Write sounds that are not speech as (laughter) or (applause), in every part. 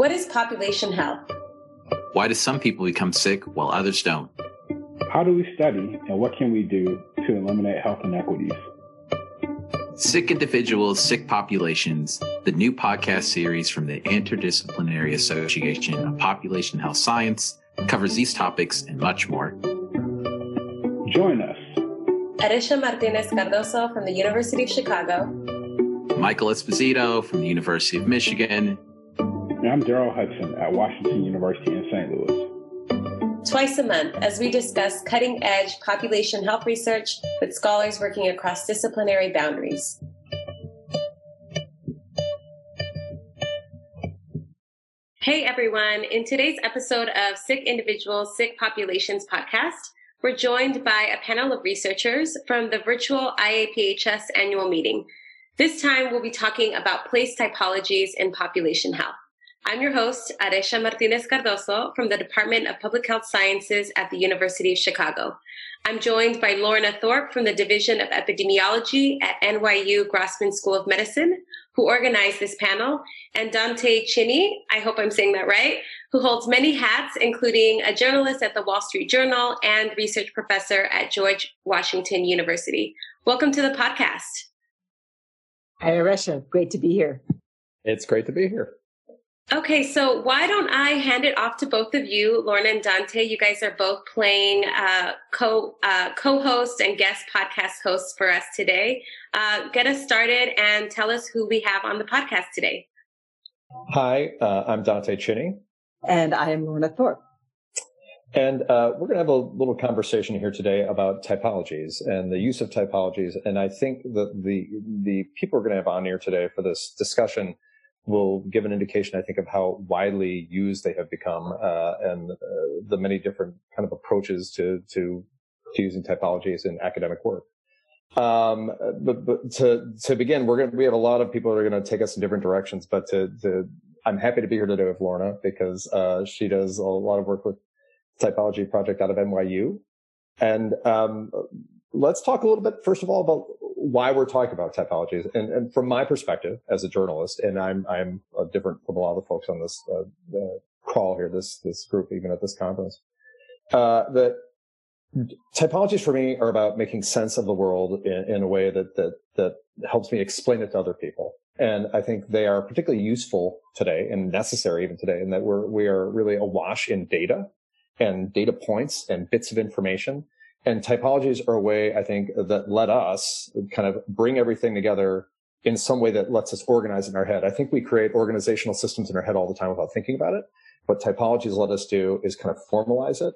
What is population health? Why do some people become sick while others don't? How do we study and what can we do to eliminate health inequities? Sick Individuals, Sick Populations, the new podcast series from the Interdisciplinary Association of Population Health Science, covers these topics and much more. Join us. Aresha Martinez Cardoso from the University of Chicago. Michael Esposito from the University of Michigan. And I'm Darrell Hudson at Washington University in St. Louis. Twice a month, as we discuss cutting edge population health research with scholars working across disciplinary boundaries. Hey everyone, in today's episode of Sick Individuals, Sick Populations podcast, we're joined by a panel of researchers from the virtual IAPHS annual meeting. This time we'll be talking about place typologies in population health. I'm your host, Aresha Martinez Cardoso from the Department of Public Health Sciences at the University of Chicago. I'm joined by Lorna Thorpe from the Division of Epidemiology at NYU Grossman School of Medicine, who organized this panel, and Dante Chinni, I hope I'm saying that right, who holds many hats, including a journalist at the Wall Street Journal and research professor at George Washington University. Welcome to the podcast. Hi, Aresha. Great to be here. It's great to be here. Okay, so why don't I hand it off to both of you, Lorna and Dante? You guys are both playing uh, co uh, co-host and guest podcast hosts for us today. Uh, get us started and tell us who we have on the podcast today. Hi, uh, I'm Dante Chinni, and I am Lorna Thorpe. And uh, we're going to have a little conversation here today about typologies and the use of typologies. And I think that the the people we're going to have on here today for this discussion will give an indication, I think, of how widely used they have become uh, and uh, the many different kind of approaches to, to, to using typologies in academic work. Um, but, but to, to begin, we're going to, we have a lot of people that are going to take us in different directions, but to, to, I'm happy to be here today with Lorna because, uh, she does a lot of work with typology project out of NYU. And, um, let's talk a little bit, first of all, about why we're talking about typologies. And, and, from my perspective as a journalist, and I'm, I'm different from a lot of the folks on this uh, uh, call here, this, this group, even at this conference, uh, that typologies for me are about making sense of the world in, in a way that, that, that helps me explain it to other people. And I think they are particularly useful today and necessary even today in that we're, we are really awash in data and data points and bits of information and typologies are a way, I think, that let us kind of bring everything together in some way that lets us organize in our head. I think we create organizational systems in our head all the time without thinking about it. What typologies let us do is kind of formalize it,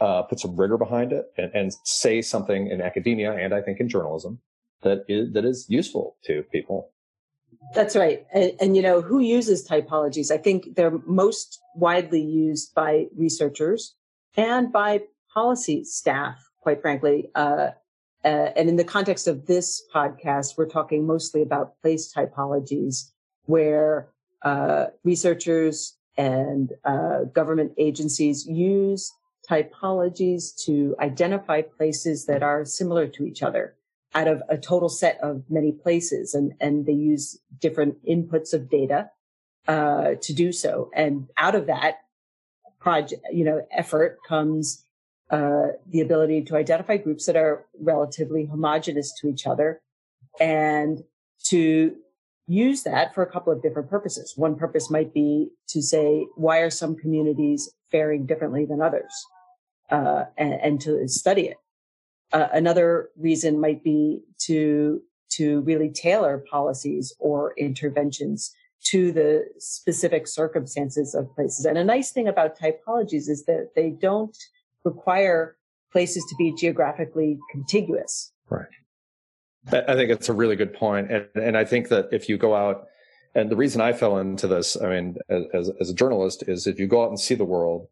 uh, put some rigor behind it, and, and, say something in academia and I think in journalism that is, that is useful to people. That's right. And, and, you know, who uses typologies? I think they're most widely used by researchers and by policy staff quite frankly. Uh, uh, and in the context of this podcast, we're talking mostly about place typologies where uh, researchers and uh, government agencies use typologies to identify places that are similar to each other out of a total set of many places. And, and they use different inputs of data uh, to do so. And out of that project, you know, effort comes uh, the ability to identify groups that are relatively homogenous to each other and to use that for a couple of different purposes. One purpose might be to say, why are some communities faring differently than others? Uh, and, and, to study it. Uh, another reason might be to, to really tailor policies or interventions to the specific circumstances of places. And a nice thing about typologies is that they don't require places to be geographically contiguous. Right. I think it's a really good point. And, and I think that if you go out, and the reason I fell into this, I mean, as, as a journalist, is if you go out and see the world,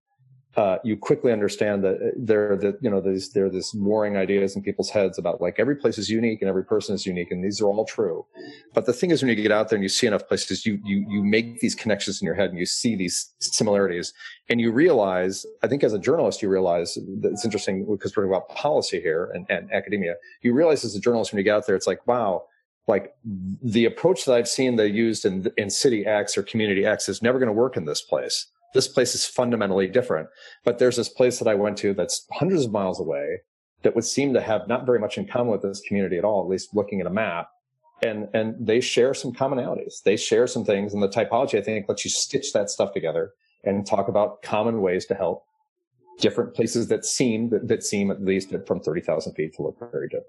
uh, you quickly understand that there are the, you know, there's, there are this warring ideas in people's heads about like every place is unique and every person is unique. And these are all true. But the thing is, when you get out there and you see enough places, you, you, you make these connections in your head and you see these similarities and you realize, I think as a journalist, you realize that it's interesting because we're talking about policy here and, and academia. You realize as a journalist, when you get out there, it's like, wow, like the approach that I've seen they used in in city X or community X is never going to work in this place. This place is fundamentally different. But there's this place that I went to that's hundreds of miles away that would seem to have not very much in common with this community at all, at least looking at a map. And and they share some commonalities. They share some things, and the typology I think lets you stitch that stuff together and talk about common ways to help different places that seem that, that seem at least from thirty thousand feet to look very different.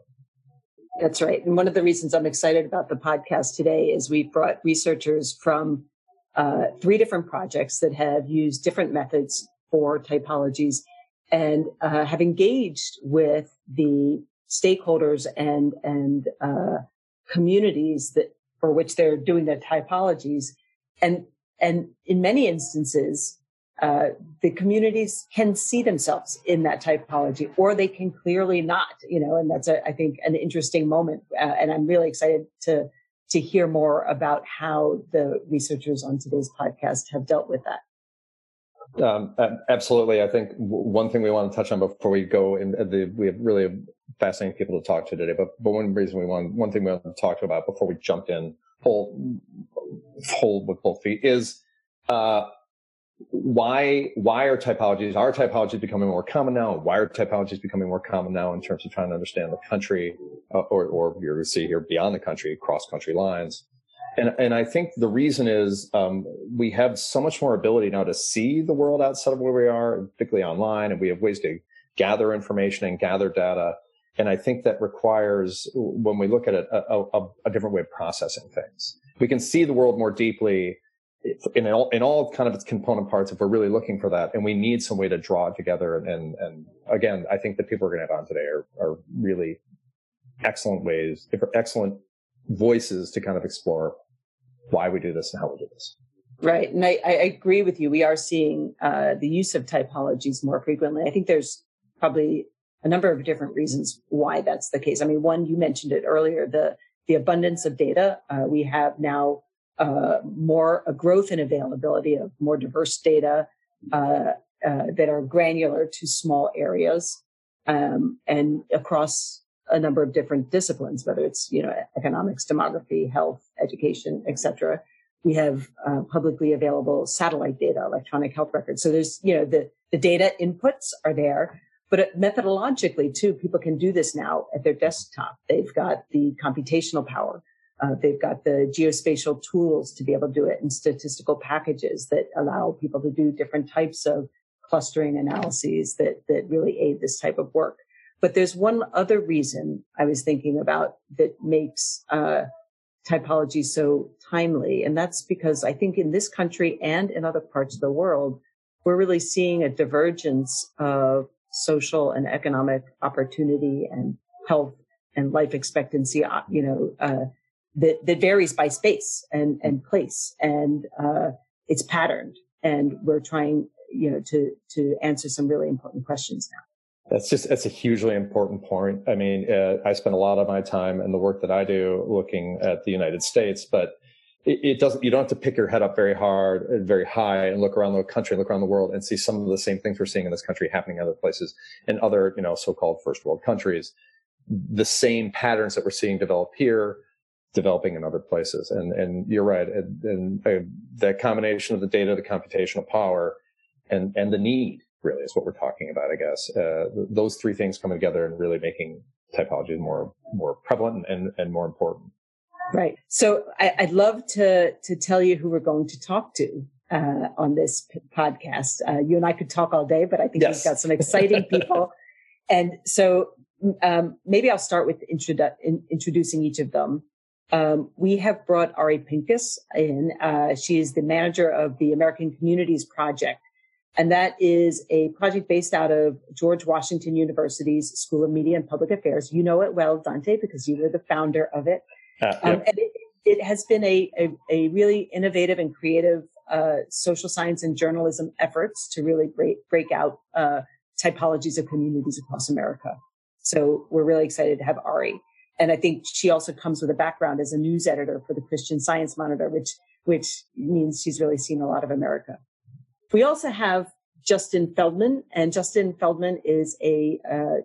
That's right. And one of the reasons I'm excited about the podcast today is we've brought researchers from uh, three different projects that have used different methods for typologies and uh, have engaged with the stakeholders and and uh, communities that for which they're doing their typologies. And and in many instances uh, the communities can see themselves in that typology or they can clearly not you know and that's a, I think an interesting moment uh, and i'm really excited to to hear more about how the researchers on today's podcast have dealt with that. Um, absolutely. I think one thing we want to touch on before we go in uh, the we have really fascinating people to talk to today but but one reason we want one thing we want to talk about before we jump in whole whole with both feet is uh, why why are typologies are typologies becoming more common now? Why are typologies becoming more common now in terms of trying to understand the country, uh, or or you're going to see here beyond the country, cross country lines? And and I think the reason is um, we have so much more ability now to see the world outside of where we are, particularly online, and we have ways to gather information and gather data. And I think that requires, when we look at it, a, a, a different way of processing things. We can see the world more deeply in all, in all kind of its component parts if we're really looking for that and we need some way to draw it together and and again i think the people we're going to have on today are, are really excellent ways excellent voices to kind of explore why we do this and how we do this. Right and i, I agree with you. We are seeing uh, the use of typologies more frequently. I think there's probably a number of different reasons why that's the case. I mean one you mentioned it earlier the the abundance of data. Uh, we have now uh, more a growth in availability of more diverse data uh, uh, that are granular to small areas um, and across a number of different disciplines, whether it's you know economics, demography, health, education, etc. We have uh, publicly available satellite data, electronic health records. So there's you know the the data inputs are there, but methodologically too, people can do this now at their desktop. They've got the computational power uh, they've got the geospatial tools to be able to do it in statistical packages that allow people to do different types of clustering analyses that, that really aid this type of work. But there's one other reason I was thinking about that makes uh, typology so timely. And that's because I think in this country and in other parts of the world, we're really seeing a divergence of social and economic opportunity and health and life expectancy, uh, you know, uh, that, that varies by space and, and place and, uh, it's patterned and we're trying, you know, to, to answer some really important questions now. That's just, that's a hugely important point. I mean, uh, I spend a lot of my time and the work that I do looking at the United States, but it, it, doesn't, you don't have to pick your head up very hard and very high and look around the country, look around the world and see some of the same things we're seeing in this country happening in other places and other, you know, so-called first world countries. The same patterns that we're seeing develop here developing in other places. And and you're right. And, and uh, that combination of the data, the computational power, and and the need really is what we're talking about. I guess uh, those three things coming together and really making typology more more prevalent and and more important. Right. So I, would love to to tell you who we're going to talk to. Uh, on this p- podcast, uh, you and I could talk all day, but I think yes. we've got some exciting people. (laughs) and so um, maybe I'll start with introdu- in, introducing each of them. Um, we have brought Ari Pinkus in. Uh, she is the manager of the American Communities Project. And that is a project based out of George Washington University's School of Media and Public Affairs. You know it well, Dante, because you were the founder of it. Uh, um, and it, it, has been a, a, a, really innovative and creative uh, social science and journalism efforts to really break, break out uh, typologies of communities across America. So we're really excited to have Ari. And I think she also comes with a background as a news editor for the Christian Science Monitor, which, which means she's really seen a lot of America. We also have Justin Feldman, and Justin Feldman is a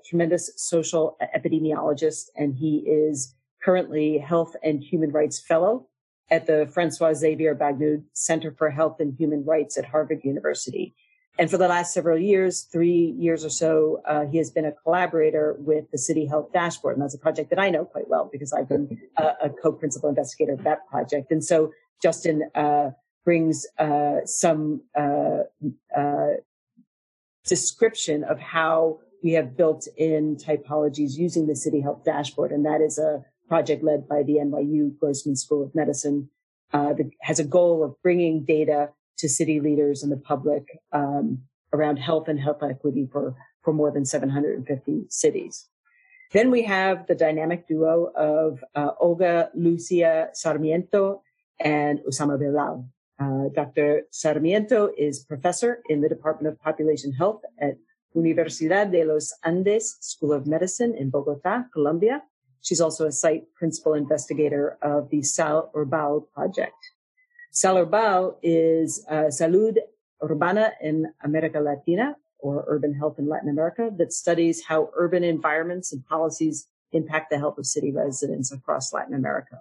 tremendous social epidemiologist, and he is currently Health and Human Rights Fellow at the Francois Xavier Bagnoud Center for Health and Human Rights at Harvard University. And for the last several years, three years or so, uh, he has been a collaborator with the City Health Dashboard. And that's a project that I know quite well because I've been a, co-principal investigator of that project. And so Justin uh, brings uh, some uh, uh, description of how we have built in typologies using the City Health Dashboard. And that is a project led by the NYU Grossman School of Medicine uh, that has a goal of bringing data to city leaders and the public um, around health and health equity for, for more than 750 cities. Then we have the dynamic duo of uh, Olga Lucia Sarmiento and Usama Bilal. Uh, Dr. Sarmiento is professor in the Department of Population Health at Universidad de los Andes School of Medicine in Bogota, Colombia. She's also a site principal investigator of the SALURBAL project. SALURBAL is uh, Salud Urbana in America Latina or urban health in Latin America that studies how urban environments and policies impact the health of city residents across Latin America.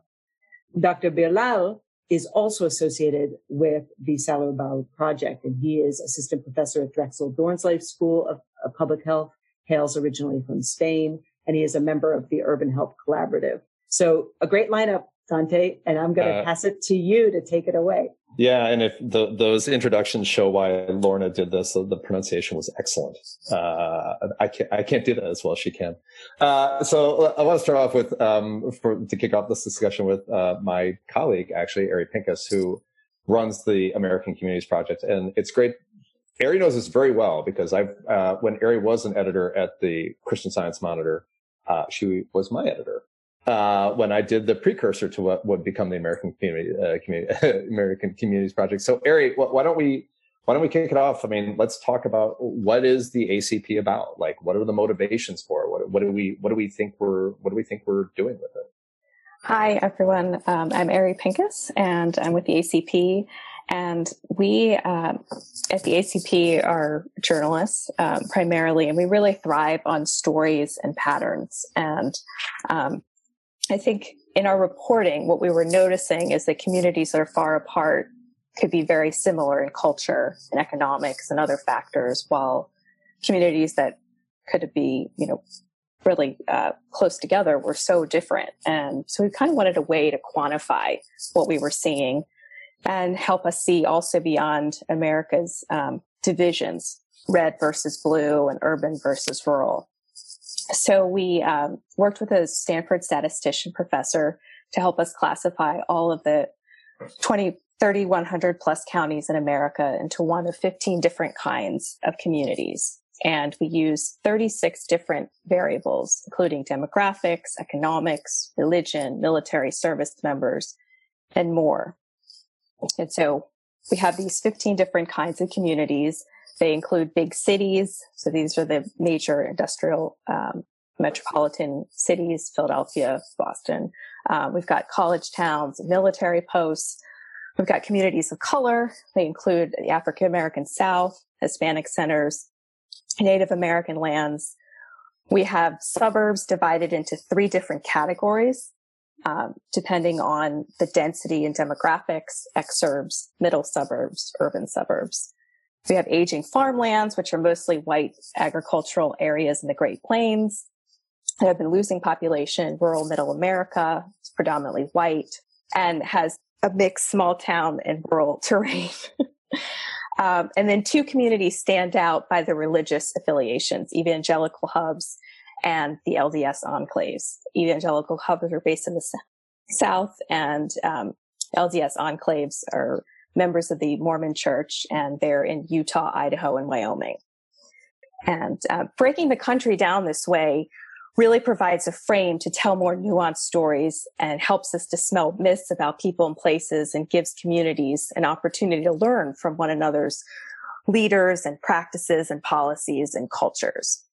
Dr. Bilal is also associated with the SALURBAL project, and he is assistant professor at Drexel Dornsife School of, of Public Health, hails originally from Spain, and he is a member of the Urban Health Collaborative. So a great lineup, Dante, and I'm going to uh, pass it to you to take it away. Yeah, and if the, those introductions show why Lorna did this, the, the pronunciation was excellent. Uh, I can't I can't do that as well as she can. Uh, so I want to start off with um, for to kick off this discussion with uh, my colleague, actually, Ari Pinkus, who runs the American Communities Project, and it's great. Ari knows this very well because I've uh, when Ari was an editor at the Christian Science Monitor, uh, she was my editor uh, when I did the precursor to what would become the American Community, uh, community (laughs) American Communities Project. So, Ari, why don't we why don't we kick it off? I mean, let's talk about what is the ACP about? Like, what are the motivations for? What, what do we what do we think we're what do we think we're doing with it? Hi, everyone. Um, I'm Ari Pinkus, and I'm with the ACP. And we um, at the ACP are journalists um, primarily, and we really thrive on stories and patterns. And um, I think in our reporting, what we were noticing is that communities that are far apart could be very similar in culture and economics and other factors, while communities that could be, you know, really uh, close together were so different. And so we kind of wanted a way to quantify what we were seeing and help us see also beyond America's um, divisions, red versus blue and urban versus rural so we um, worked with a Stanford statistician professor to help us classify all of the 20, 30, 100 plus counties in America into one of 15 different kinds of communities. And we use 36 different variables, including demographics, economics, religion, military service members, and more. And so we have these 15 different kinds of communities they include big cities. So these are the major industrial um, metropolitan cities, Philadelphia, Boston. Um, we've got college towns, military posts. We've got communities of color. They include the African American South, Hispanic centers, Native American lands. We have suburbs divided into three different categories, um, depending on the density and demographics, exurbs, middle suburbs, urban suburbs. We have aging farmlands, which are mostly white agricultural areas in the Great Plains that have been losing population. Rural middle America is predominantly white and has a mixed small town and rural (laughs) terrain. um, and then two communities stand out by the religious affiliations, evangelical hubs and the LDS enclaves. Evangelical hubs are based in the south and um, LDS enclaves are members of the Mormon church, and they're in Utah, Idaho, and Wyoming. And uh, breaking the country down this way really provides a frame to tell more nuanced stories and helps us dispel myths about people and places and gives communities an opportunity to learn from one another's leaders and practices and policies and cultures.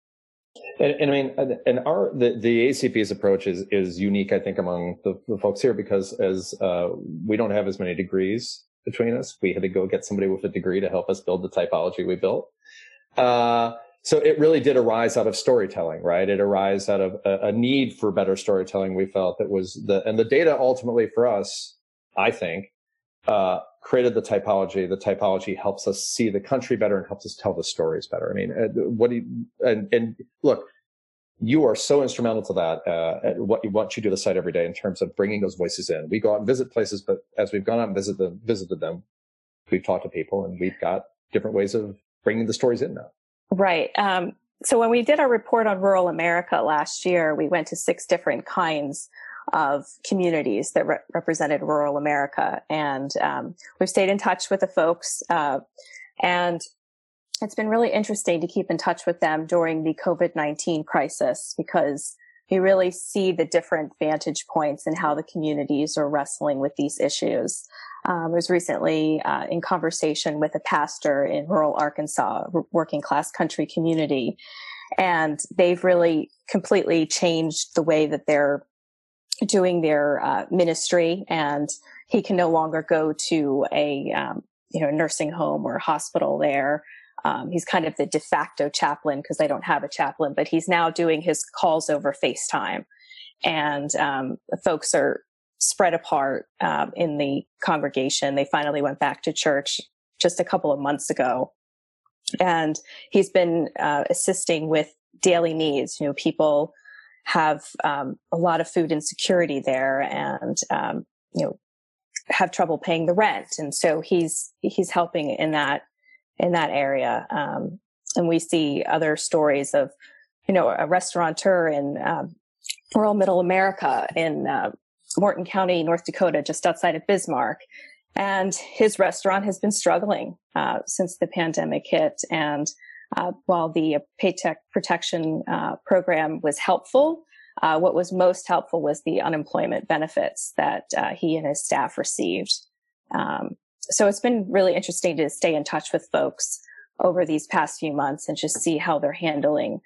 And, and, I mean, and our the, the ACP's approach is is unique, I think, among the, the folks here because as uh, we don't have as many degrees between us. We had to go get somebody with a degree to help us build the typology we built. Uh, so it really did arise out of storytelling, right? It arise out of a, a, need for better storytelling. We felt that was the, and the data ultimately for us, I think, uh, created the typology. The typology helps us see the country better and helps us tell the stories better. I mean, uh, what do you, and, and look, you are so instrumental to that, uh, what you, what you do the site every day in terms of bringing those voices in. We go out and visit places, but as we've gone out and visit them, visited them, we've talked to people and we've got different ways of bringing the stories in now. Right. Um, so when we did our report on rural America last year, we went to six different kinds of communities that re- represented rural America, and um, we've stayed in touch with the folks. Uh, and it's been really interesting to keep in touch with them during the COVID nineteen crisis because you really see the different vantage points and how the communities are wrestling with these issues. Um, I was recently uh, in conversation with a pastor in rural Arkansas, working class country community, and they've really completely changed the way that they're doing their uh, ministry. And he can no longer go to a um, you know nursing home or hospital there. Um, he's kind of the de facto chaplain because they don't have a chaplain, but he's now doing his calls over FaceTime. And um, folks are spread apart um, in the congregation. They finally went back to church just a couple of months ago. And he's been uh, assisting with daily needs. You know, people have um, a lot of food insecurity there and, um, you know, have trouble paying the rent. And so he's, he's helping in that, in that area. Um, and we see other stories of, you know, a restaurateur in, um, rural middle America in, uh, Morton County, North Dakota, just outside of Bismarck. And his restaurant has been struggling uh, since the pandemic hit. And uh, while the Paycheck Protection uh, Program was helpful, uh, what was most helpful was the unemployment benefits that uh, he and his staff received. Um, so it's been really interesting to stay in touch with folks over these past few months and just see how they're handling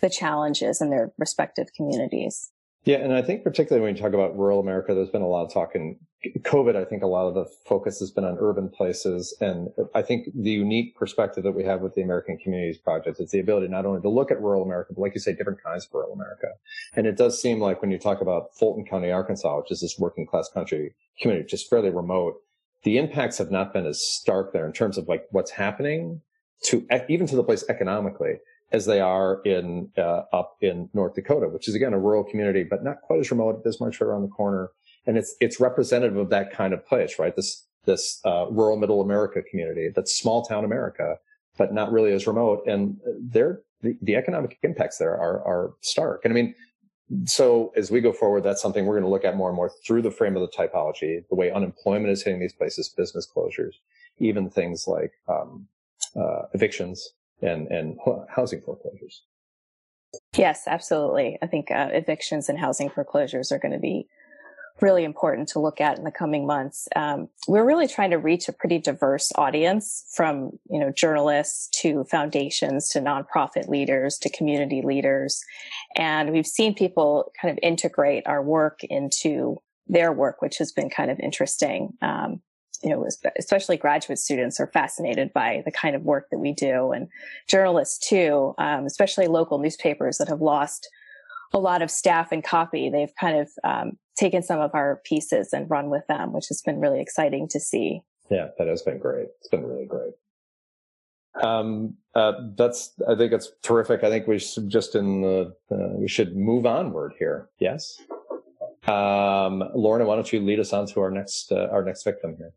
the challenges in their respective communities. Yeah, and I think particularly when you talk about rural America, there's been a lot of talk in COVID. I think a lot of the focus has been on urban places. And I think the unique perspective that we have with the American Communities Project is the ability not only to look at rural America, but like you say, different kinds of rural America. And it does seem like when you talk about Fulton County, Arkansas, which is this working class country community, just fairly remote, the impacts have not been as stark there in terms of like what's happening to even to the place economically as they are in uh, up in North Dakota, which is again a rural community, but not quite as remote. Bismarck's right around the corner, and it's it's representative of that kind of place, right? This this uh, rural Middle America community, that's small town America, but not really as remote, and they're the, the economic impacts there are are stark. And I mean, so as we go forward, that's something we're going to look at more and more through the frame of the typology, the way unemployment is hitting these places, business closures, even things like um, uh, evictions and, and housing foreclosures. Yes, absolutely. I think uh, evictions and housing foreclosures are going to be really important to look at in the coming months. Um, we're really trying to reach a pretty diverse audience from, you know, journalists to foundations to nonprofit leaders to community leaders. And we've seen people kind of integrate our work into their work, which has been kind of interesting. Um, you know, especially graduate students are fascinated by the kind of work that we do and journalists too, um, especially local newspapers that have lost a lot of staff and copy. They've kind of um, taken some of our pieces and run with them, which has been really exciting to see. Yeah, that has been great. It's been really great. Um, uh, that's, I think it's terrific. I think we should just in the, uh, we should move onward here. Yes. Um, Lorna, why don't you lead us on to our next, uh, our next victim here?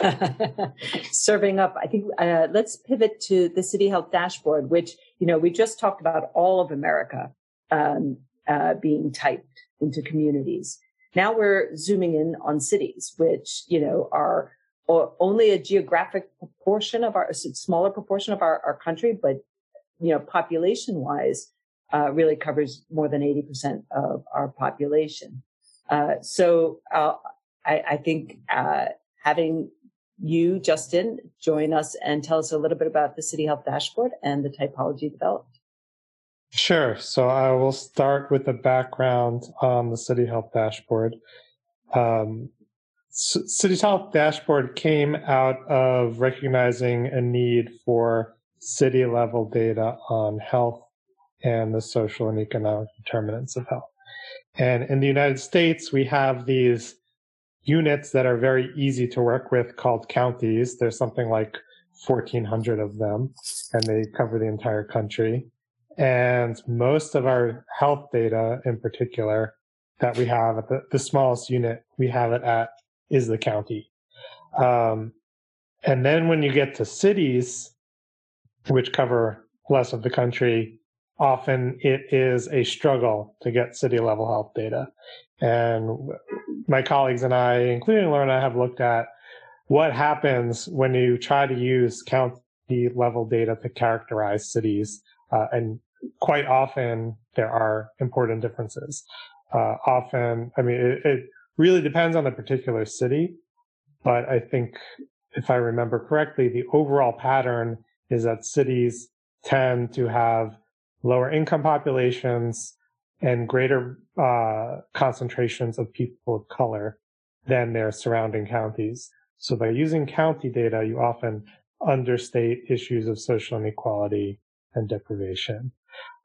(laughs) serving up. I think uh, let's pivot to the City Health Dashboard, which you know we just talked about all of America um, uh, being typed into communities. Now we're zooming in on cities, which you know are only a geographic proportion of our smaller proportion of our, our country, but you know population wise, uh, really covers more than eighty percent of our population. Uh, so uh, I, I, think uh, having you, Justin, join us and tell us a little bit about the City Health Dashboard and the typology developed. Sure. So I will start with the background on the City Health Dashboard. Um, City Health Dashboard came out of recognizing a need for city level data on health and the social and economic determinants of health. And in the United States, we have these units that are very easy to work with called counties. There's something like 1,400 of them, and they cover the entire country. And most of our health data in particular that we have at the, the smallest unit we have it at is the county. Um, and then when you get to cities, which cover less of the country, often it is a struggle to get city level health data. And my colleagues and I, including Lorna, have looked at what happens when you try to use county level data to characterize cities. Uh, and quite often there are important differences. Uh, often, I mean, it, it really depends on the particular city, but I think if I remember correctly, the overall pattern is that cities tend to have lower income populations and greater uh, concentrations of people of color than their surrounding counties. So by using county data, you often understate issues of social inequality and deprivation.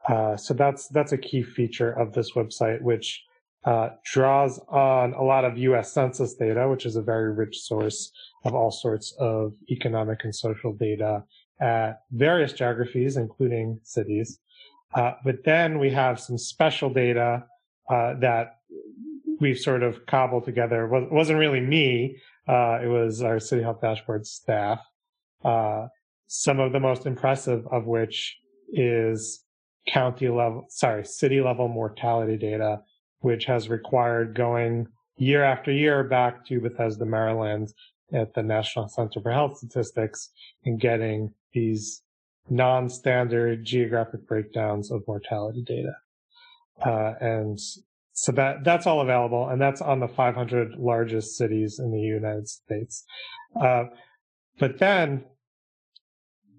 Uh, so that's that's a key feature of this website, which uh, draws on a lot of U.S. Census data, which is a very rich source of all sorts of economic and social data at various geographies, including cities. Uh, but then we have some special data uh, that we've sort of cobbled together. It wasn't really me. Uh, it was our City Health Dashboard staff. Uh, some of the most impressive of which is county level, sorry, city level mortality data, which has required going year after year back to Bethesda, Maryland at the National Center for Health Statistics and getting these non-standard geographic breakdowns of mortality data. Uh, and so that that's all available, and that's on the 500 largest cities in the United States. Uh, but then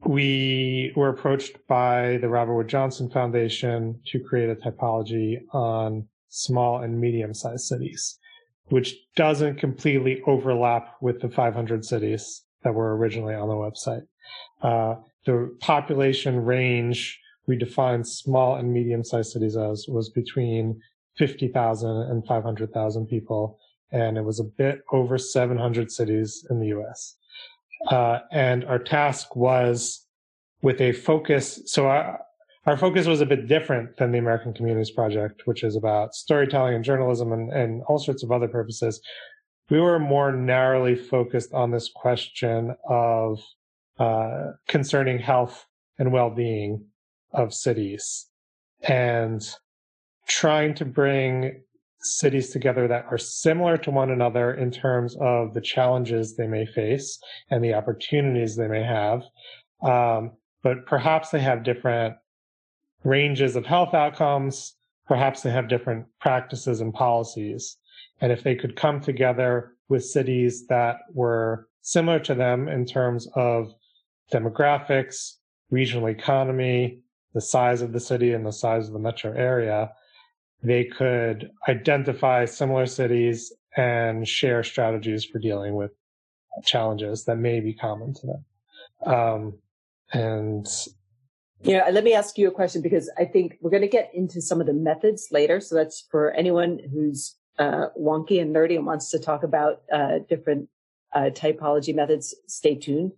we were approached by the Robert Wood Johnson Foundation to create a typology on small and medium-sized cities, which doesn't completely overlap with the 500 cities that were originally on the website. Uh, the population range we defined small and medium sized cities as was between 50,000 and 500,000 people. And it was a bit over 700 cities in the US. Uh, and our task was with a focus. So our, our focus was a bit different than the American Communities Project, which is about storytelling and journalism and, and all sorts of other purposes. We were more narrowly focused on this question of uh, concerning health and well-being of cities and trying to bring cities together that are similar to one another in terms of the challenges they may face and the opportunities they may have. Um, but perhaps they have different ranges of health outcomes. Perhaps they have different practices and policies. And if they could come together with cities that were similar to them in terms of demographics, regional economy, the size of the city and the size of the metro area, they could identify similar cities and share strategies for dealing with challenges that may be common to them. Um, and you know, let me ask you a question because I think we're going to get into some of the methods later. So that's for anyone who's uh, wonky and nerdy and wants to talk about uh, different uh, typology methods. Stay tuned.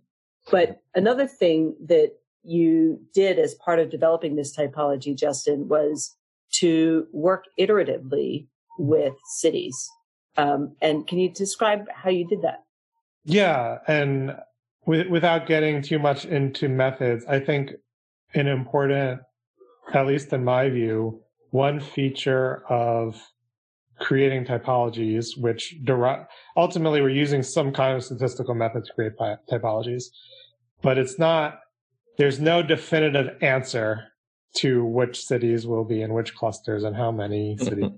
But another thing that you did as part of developing this typology, Justin, was to work iteratively with cities. Um, and can you describe how you did that? Yeah, and w- without getting too much into methods, I think an important, at least in my view, one feature of creating typologies, which ultimately we're using some kind of statistical method to create typologies, but it's not, there's no definitive answer to which cities will be in which clusters and how many (laughs) cities.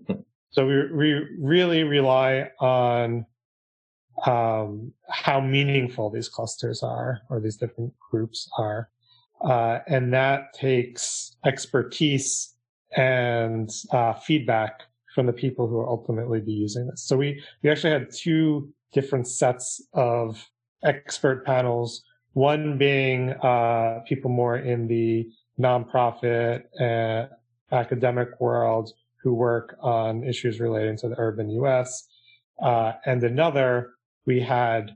so we, we really rely on um, how meaningful these clusters are or these different groups are. Uh, and that takes expertise and uh, feedback from the people who will ultimately be using this. So we, we actually had two different sets of expert panels one being uh, people more in the nonprofit and academic world who work on issues relating to the urban U.S. Uh, and another, we had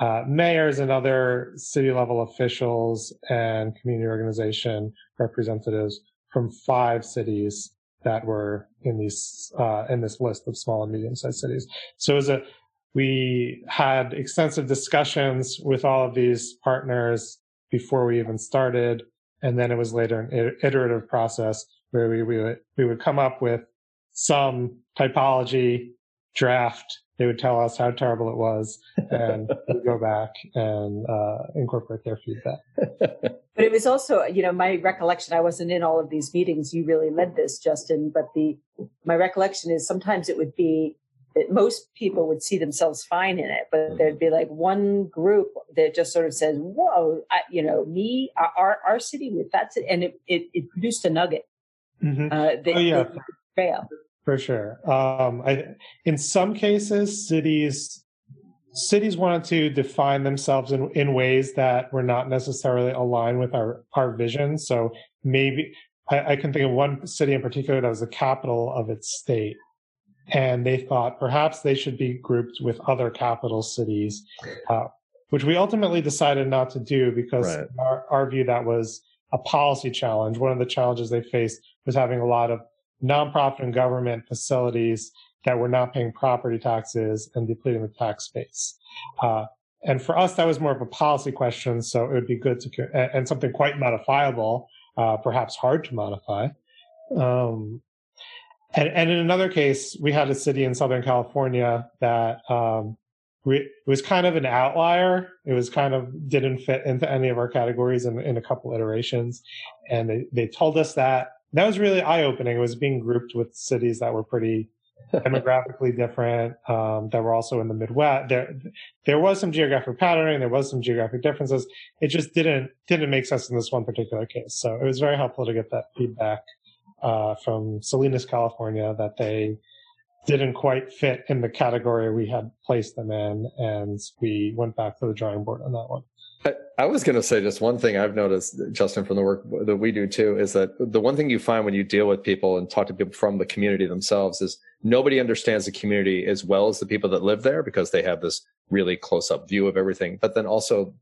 uh, mayors and other city level officials and community organization representatives from five cities that were in these uh, in this list of small and medium sized cities. So was a we had extensive discussions with all of these partners before we even started, and then it was later an iterative process where we we would, we would come up with some typology draft they would tell us how terrible it was (laughs) and we'd go back and uh, incorporate their feedback. (laughs) But it was also, you know, my recollection, I wasn't in all of these meetings. You really led this, Justin, but the, my recollection is sometimes it would be that most people would see themselves fine in it, but there'd be like one group that just sort of says, whoa, I, you know, me, our, our city with that's it. And it, it, it produced a nugget. Mm-hmm. Uh, that, oh, yeah. fail. For sure. Um, I, in some cases, cities cities wanted to define themselves in, in ways that were not necessarily aligned with our, our vision. So maybe I, I can think of one city in particular that was the capital of its state. And they thought perhaps they should be grouped with other capital cities, uh, which we ultimately decided not to do because right. our, our view that was a policy challenge. One of the challenges they faced was having a lot of nonprofit and government facilities that were not paying property taxes and depleting the tax base. Uh, and for us, that was more of a policy question. So it would be good to, and something quite modifiable, uh, perhaps hard to modify. Um, and, and, in another case, we had a city in Southern California that um, it was kind of an outlier. It was kind of didn't fit into any of our categories in, in a couple iterations. And they, they told us that that was really eye opening. It was being grouped with cities that were pretty (laughs) demographically different, um, that were also in the Midwest. There, there was some geographic patterning. There was some geographic differences. It just didn't, didn't make sense in this one particular case. So it was very helpful to get that feedback, uh, from Salinas, California that they didn't quite fit in the category we had placed them in. And we went back to the drawing board on that one. I was going to say just one thing I've noticed, Justin, from the work that we do too, is that the one thing you find when you deal with people and talk to people from the community themselves is nobody understands the community as well as the people that live there because they have this really close up view of everything. But then also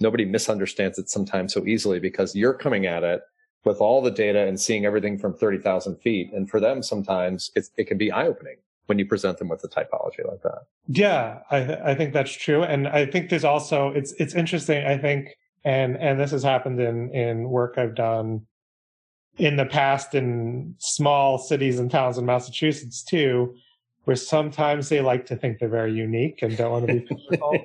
nobody misunderstands it sometimes so easily because you're coming at it with all the data and seeing everything from 30,000 feet. And for them, sometimes it can be eye opening when you present them with a typology like that. Yeah, I, th- I think that's true, and I think there's also it's it's interesting. I think, and and this has happened in in work I've done in the past in small cities and towns in Massachusetts too, where sometimes they like to think they're very unique and don't want to be (laughs) physical.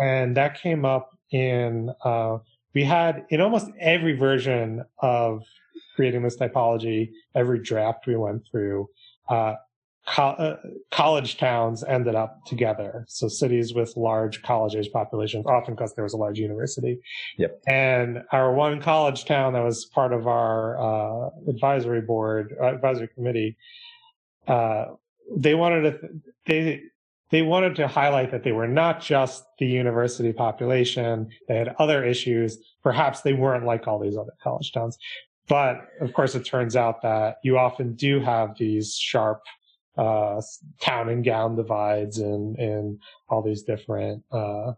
and that came up in uh, we had in almost every version of creating this typology, every draft we went through. Uh, co- uh, college towns ended up together. So cities with large college age populations, often because there was a large university. Yep. And our one college town that was part of our uh, advisory board, uh, advisory committee, uh, they wanted to, th- they, they wanted to highlight that they were not just the university population. They had other issues. Perhaps they weren't like all these other college towns. But of course, it turns out that you often do have these sharp uh, town and gown divides and, all these different, uh,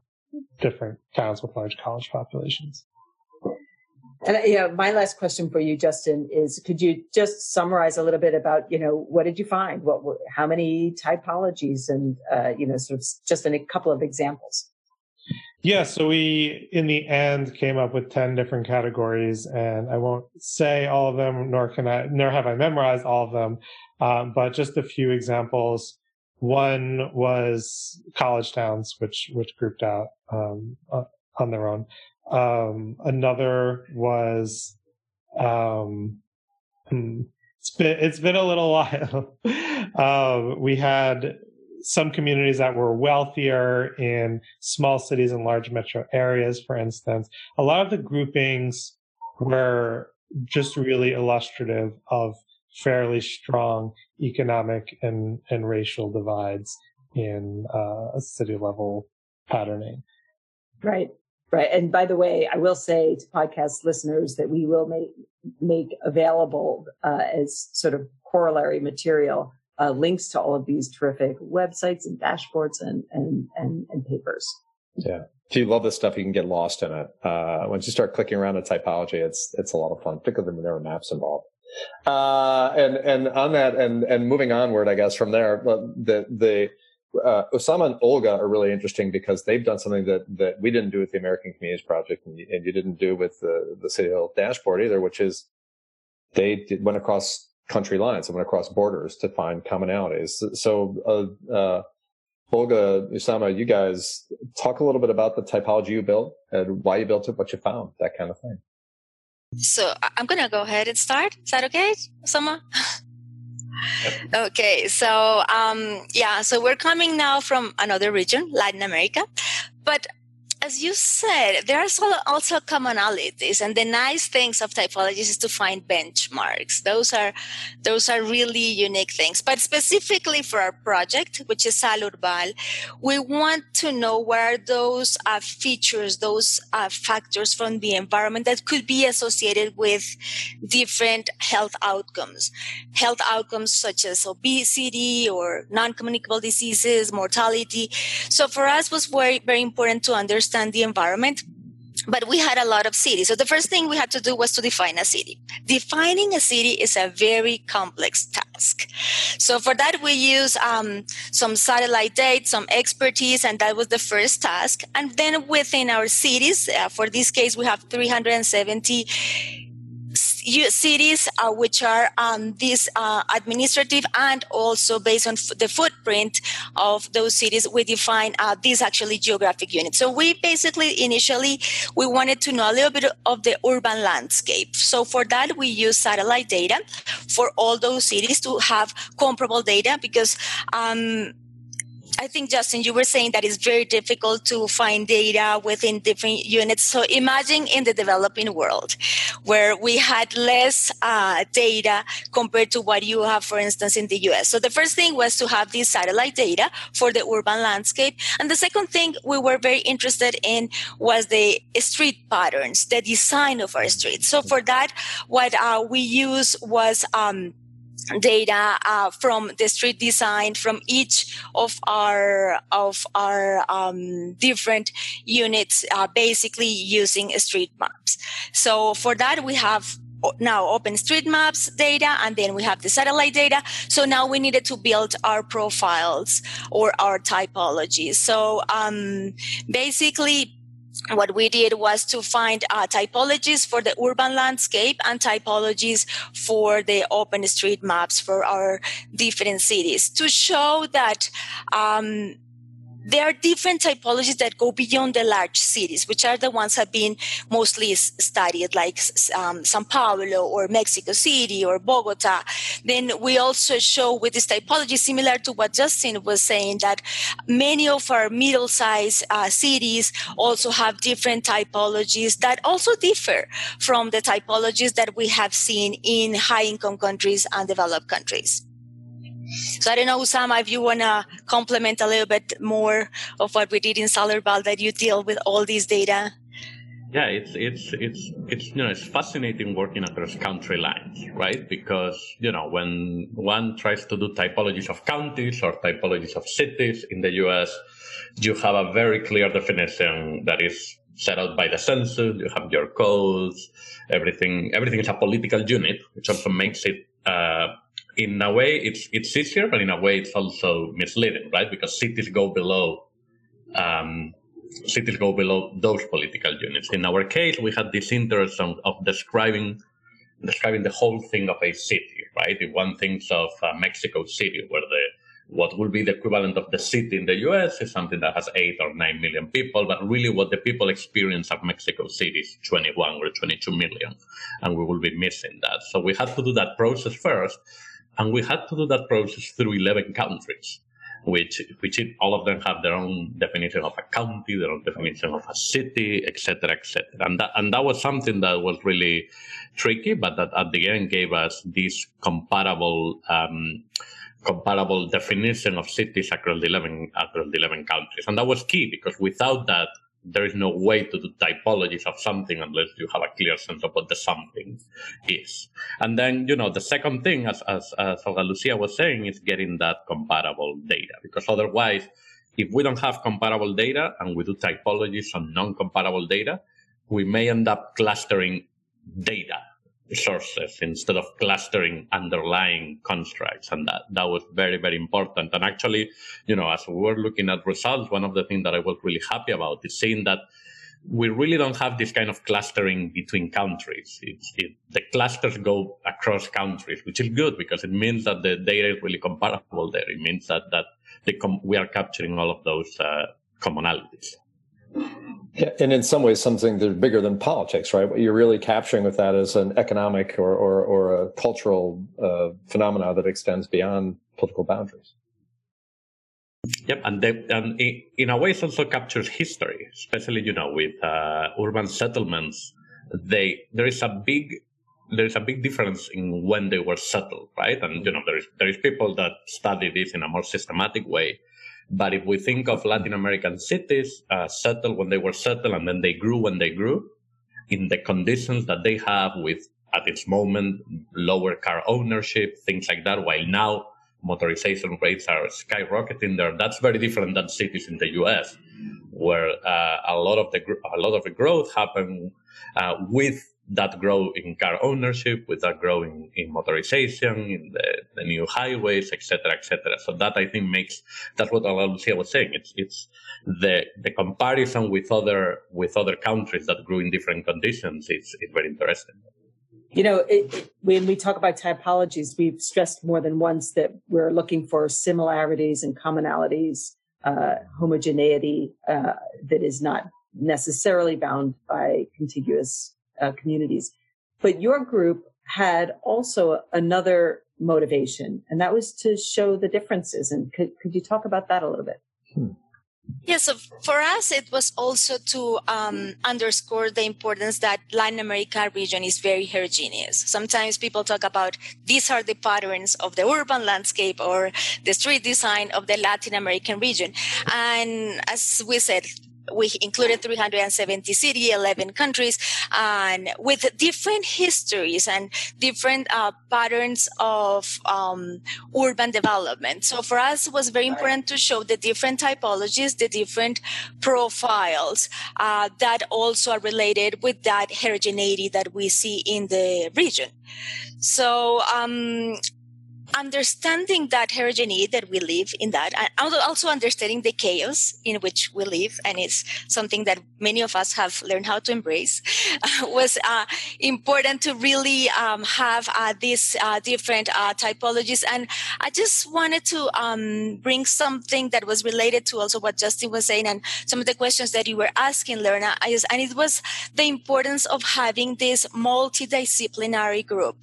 different towns with large college populations. And uh, yeah, my last question for you, Justin, is could you just summarize a little bit about, you know, what did you find? What, how many typologies and, uh, you know, sort of just in a couple of examples? Yeah, so we in the end came up with 10 different categories and I won't say all of them, nor can I, nor have I memorized all of them. Um, but just a few examples. One was college towns, which, which grouped out, um, on their own. Um, another was, um, hmm, it's been, it's been a little (laughs) while. Um, we had some communities that were wealthier in small cities and large metro areas, for instance. A lot of the groupings were just really illustrative of fairly strong economic and, and racial divides in uh, city level patterning. Right. Right. And by the way, I will say to podcast listeners that we will make make available uh, as sort of corollary material uh, links to all of these terrific websites and dashboards and and and, and papers. Yeah. If you love this stuff, you can get lost in it. Uh, once you start clicking around the typology, it's it's a lot of fun, particularly when there are maps involved. Uh, and and on that, and and moving onward, I guess from there, the the uh, Usama and Olga are really interesting because they've done something that, that we didn't do with the American Communities Project and you, and you didn't do with the, the City Hall dashboard either, which is they did, went across country lines and went across borders to find commonalities. So, uh, uh, Olga, Usama, you guys talk a little bit about the typology you built and why you built it, what you found, that kind of thing. So I'm going to go ahead and start. Is that okay, (laughs) Okay, so um, yeah, so we're coming now from another region, Latin America, but as you said, there are also commonalities, and the nice things of typologies is to find benchmarks. Those are those are really unique things. But specifically for our project, which is SALURBAL, we want to know where those uh, features, those uh, factors from the environment that could be associated with different health outcomes, health outcomes such as obesity or non-communicable diseases, mortality. So for us, was very very important to understand understand the environment but we had a lot of cities. So the first thing we had to do was to define a city. Defining a city is a very complex task. So for that, we use um, some satellite data, some expertise, and that was the first task. And then within our cities, uh, for this case, we have 370 cities uh, which are um, these uh, administrative and also based on f- the footprint of those cities we define uh, these actually geographic units. So we basically initially we wanted to know a little bit of the urban landscape. So for that we use satellite data for all those cities to have comparable data because um, I think, Justin, you were saying that it's very difficult to find data within different units. So imagine in the developing world where we had less uh, data compared to what you have, for instance, in the US. So the first thing was to have this satellite data for the urban landscape. And the second thing we were very interested in was the street patterns, the design of our streets. So for that, what uh, we used was um, data uh, from the street design from each of our of our um, different units uh, basically using street maps. So for that we have now OpenStreetMaps data and then we have the satellite data. So now we needed to build our profiles or our typologies so um, basically what we did was to find uh, typologies for the urban landscape and typologies for the open street maps for our different cities to show that um, there are different typologies that go beyond the large cities, which are the ones that have been mostly studied, like um, Sao Paulo or Mexico City or Bogota. Then we also show with this typology, similar to what Justin was saying, that many of our middle-sized uh, cities also have different typologies that also differ from the typologies that we have seen in high-income countries and developed countries. So I don't know, Usama, if you want to complement a little bit more of what we did in SALURBAL that you deal with all these data. Yeah, it's it's it's it's you know it's fascinating working across country lines, right? Because you know when one tries to do typologies of counties or typologies of cities in the U.S., you have a very clear definition that is set out by the census. You have your codes, everything. Everything is a political unit, which also makes it uh, in a way it's it's easier, but in a way it's also misleading, right? Because cities go below um, cities go below those political units. In our case, we had this interest of, of describing describing the whole thing of a city, right? If one thinks of uh, Mexico City, where the what will be the equivalent of the city in the US is something that has eight or nine million people, but really what the people experience of Mexico City is 21 or 22 million, and we will be missing that. So we had to do that process first, and we had to do that process through 11 countries, which, which all of them have their own definition of a county, their own definition of a city, etc., etc. And that, and that was something that was really tricky, but that at the end gave us this comparable, um, comparable definition of cities across the 11, across the 11 countries. And that was key because without that, there is no way to do typologies of something unless you have a clear sense of what the something is. And then, you know, the second thing, as, as, as Lucia was saying, is getting that comparable data, because otherwise, if we don't have comparable data and we do typologies on non-comparable data, we may end up clustering data sources instead of clustering underlying constructs. And that, that was very, very important. And actually, you know, as we were looking at results, one of the things that I was really happy about is seeing that we really don't have this kind of clustering between countries. It, the clusters go across countries, which is good because it means that the data is really comparable there. It means that, that com- we are capturing all of those uh, commonalities. Yeah, and in some ways, something that's bigger than politics, right? What you're really capturing with that is an economic or or, or a cultural uh, phenomena that extends beyond political boundaries. Yep, and, they, and in a way, it also captures history, especially you know with uh, urban settlements. They there is a big there is a big difference in when they were settled, right? And you know there is there is people that study this in a more systematic way but if we think of Latin American cities uh, settled when they were settled and then they grew when they grew, in the conditions that they have with, at its moment, lower car ownership, things like that, while now motorization rates are skyrocketing there, that's very different than cities in the US, where uh, a lot of the a lot of the growth happened uh, with that grow in car ownership, with that growing in motorization, in the, the new highways, etc., etc. So that I think makes that's what Lucia was saying. It's it's the the comparison with other with other countries that grew in different conditions. It's it's very interesting. You know, it, it, when we talk about typologies, we've stressed more than once that we're looking for similarities and commonalities, uh, homogeneity uh, that is not necessarily bound by contiguous uh, communities. But your group had also another motivation, and that was to show the differences. And could, could you talk about that a little bit? Hmm. Yeah, so for us, it was also to um, underscore the importance that Latin America region is very heterogeneous. Sometimes people talk about these are the patterns of the urban landscape or the street design of the Latin American region. And as we said, we included 370 cities, 11 countries, and with different histories and different uh, patterns of um, urban development. So for us, it was very important to show the different typologies, the different profiles uh, that also are related with that heterogeneity that we see in the region. So um, understanding that heterogeneity that we live in that and also understanding the chaos in which we live and it's something that many of us have learned how to embrace (laughs) was uh, important to really um, have uh, these uh, different uh, typologies. And i just wanted to um, bring something that was related to also what justin was saying and some of the questions that you were asking Lorna and it was the importance of having this multidisciplinary group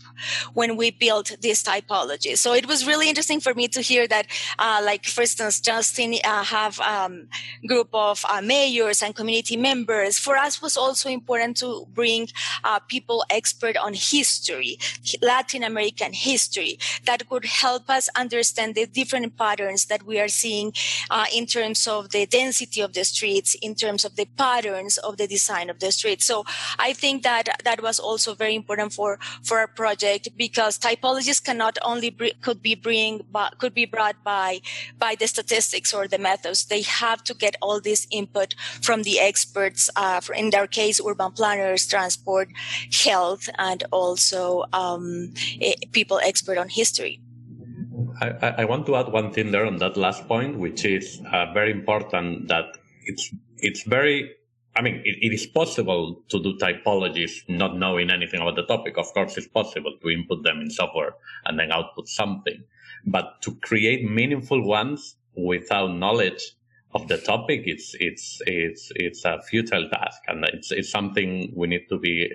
when we built these typologies so it was really interesting for me to hear that, uh, like for instance, Justin uh, have um, group of uh, mayors and community members. For us, was also important to bring uh, people expert on history, Latin American history, that could help us understand the different patterns that we are seeing uh, in terms of the density of the streets, in terms of the patterns of the design of the streets. So I think that that was also very important for for our project because typologists cannot only could be bring could be brought by by the statistics or the methods. They have to get all this input from the experts. Uh, in their case, urban planners, transport, health, and also um, people expert on history. I, I, want to add one thing there on that last point, which is uh, very important that it's it's very I mean, it, it is possible to do typologies not knowing anything about the topic. Of course, it's possible to input them in software and then output something. But to create meaningful ones without knowledge of the topic, it's, it's, it's, it's a futile task. And it's, it's something we need to be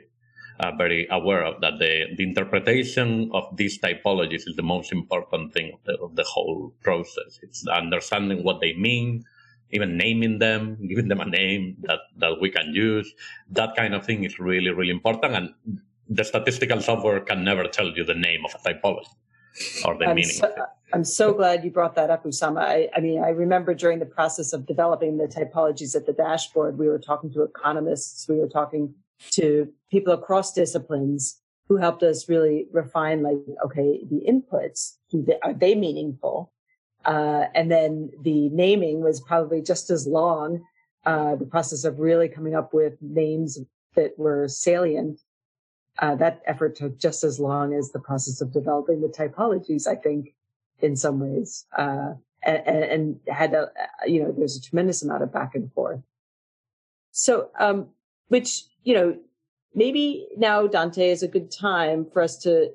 uh, very aware of that the, the interpretation of these typologies is the most important thing of the, of the whole process. It's understanding what they mean, even naming them, (laughs) giving them a name that, that we can use. That kind of thing is really, really important. And the statistical software can never tell you the name of a typology. or the I'm meaning. So, I'm so glad you brought that up, Usama. I, I, mean, I remember during the process of developing the typologies at the dashboard, we were talking to economists, we were talking to people across disciplines who helped us really refine, like, okay, the inputs, are they meaningful? Uh, and then the naming was probably just as long. Uh, the process of really coming up with names that were salient uh, that effort took just as long as the process of developing the typologies, I think, in some ways, uh, and, and, had a, you know, there's a tremendous amount of back and forth. So, um, which, you know, maybe now Dante is a good time for us to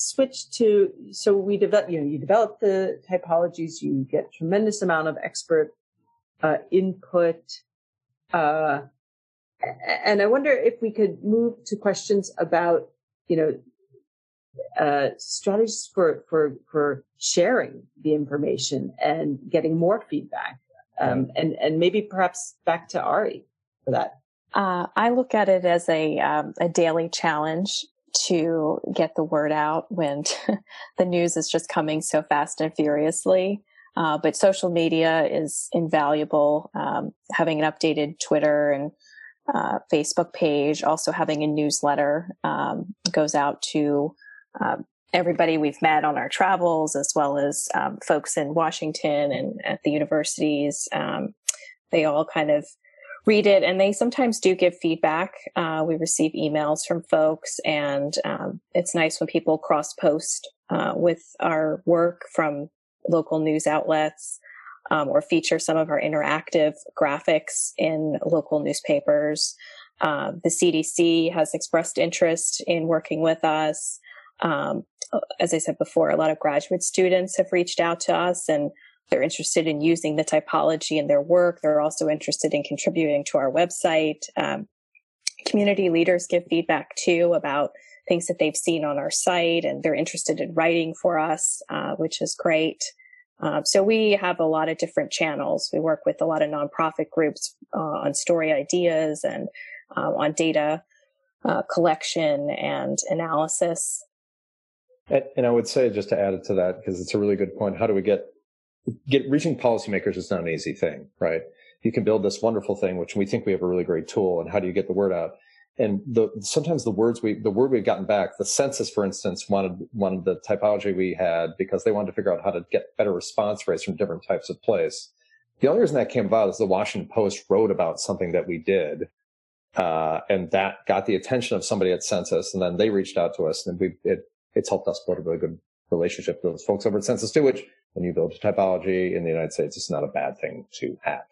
switch to, so we develop, you know, you develop the typologies, you get tremendous amount of expert, uh, input, uh, and I wonder if we could move to questions about, you know, uh, strategies for for for sharing the information and getting more feedback, um, and and maybe perhaps back to Ari for that. Uh, I look at it as a um, a daily challenge to get the word out when (laughs) the news is just coming so fast and furiously. Uh, but social media is invaluable. Um, having an updated Twitter and uh, Facebook page, also having a newsletter um, goes out to um, everybody we've met on our travels, as well as um, folks in Washington and at the universities. Um, they all kind of read it and they sometimes do give feedback. Uh, we receive emails from folks, and um, it's nice when people cross post uh, with our work from local news outlets um, or feature some of our interactive graphics in local newspapers. Uh, the CDC has expressed interest in working with us. Um, as I said before, a lot of graduate students have reached out to us and they're interested in using the typology in their work. They're also interested in contributing to our website. Um, community leaders give feedback too about things that they've seen on our site and they're interested in writing for us, uh, which is great. Uh, so we have a lot of different channels. We work with a lot of nonprofit groups uh, on story ideas and uh, on data uh, collection and analysis. And, and, I would say, just to add it to that, because it's a really good point, how do we get get reaching policymakers is not an easy thing, right? You can build this wonderful thing, which we think we have a really great tool, and how do you get the word out? and the sometimes the words we the word we've gotten back the census for instance wanted wanted the typology we had because they wanted to figure out how to get better response rates from different types of place the only reason that came about is the washington post wrote about something that we did uh, and that got the attention of somebody at census and then they reached out to us and we it it's helped us build a really good relationship with those folks over at census too which when you build a typology in the united states it's not a bad thing to have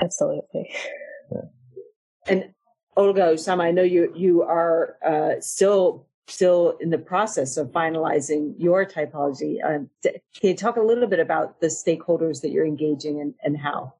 absolutely yeah. and Olga Usama, I know you you are uh, still still in the process of finalizing your typology. Um, can you talk a little bit about the stakeholders that you're engaging and, and how?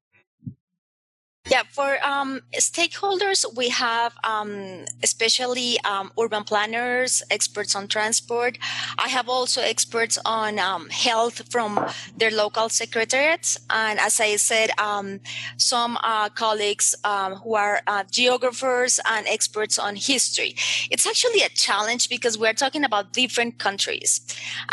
Yeah, for um, stakeholders, we have um, especially um, urban planners, experts on transport. I have also experts on um, health from their local secretariats. And as I said, um, some uh, colleagues um, who are uh, geographers and experts on history. It's actually a challenge because we're talking about different countries,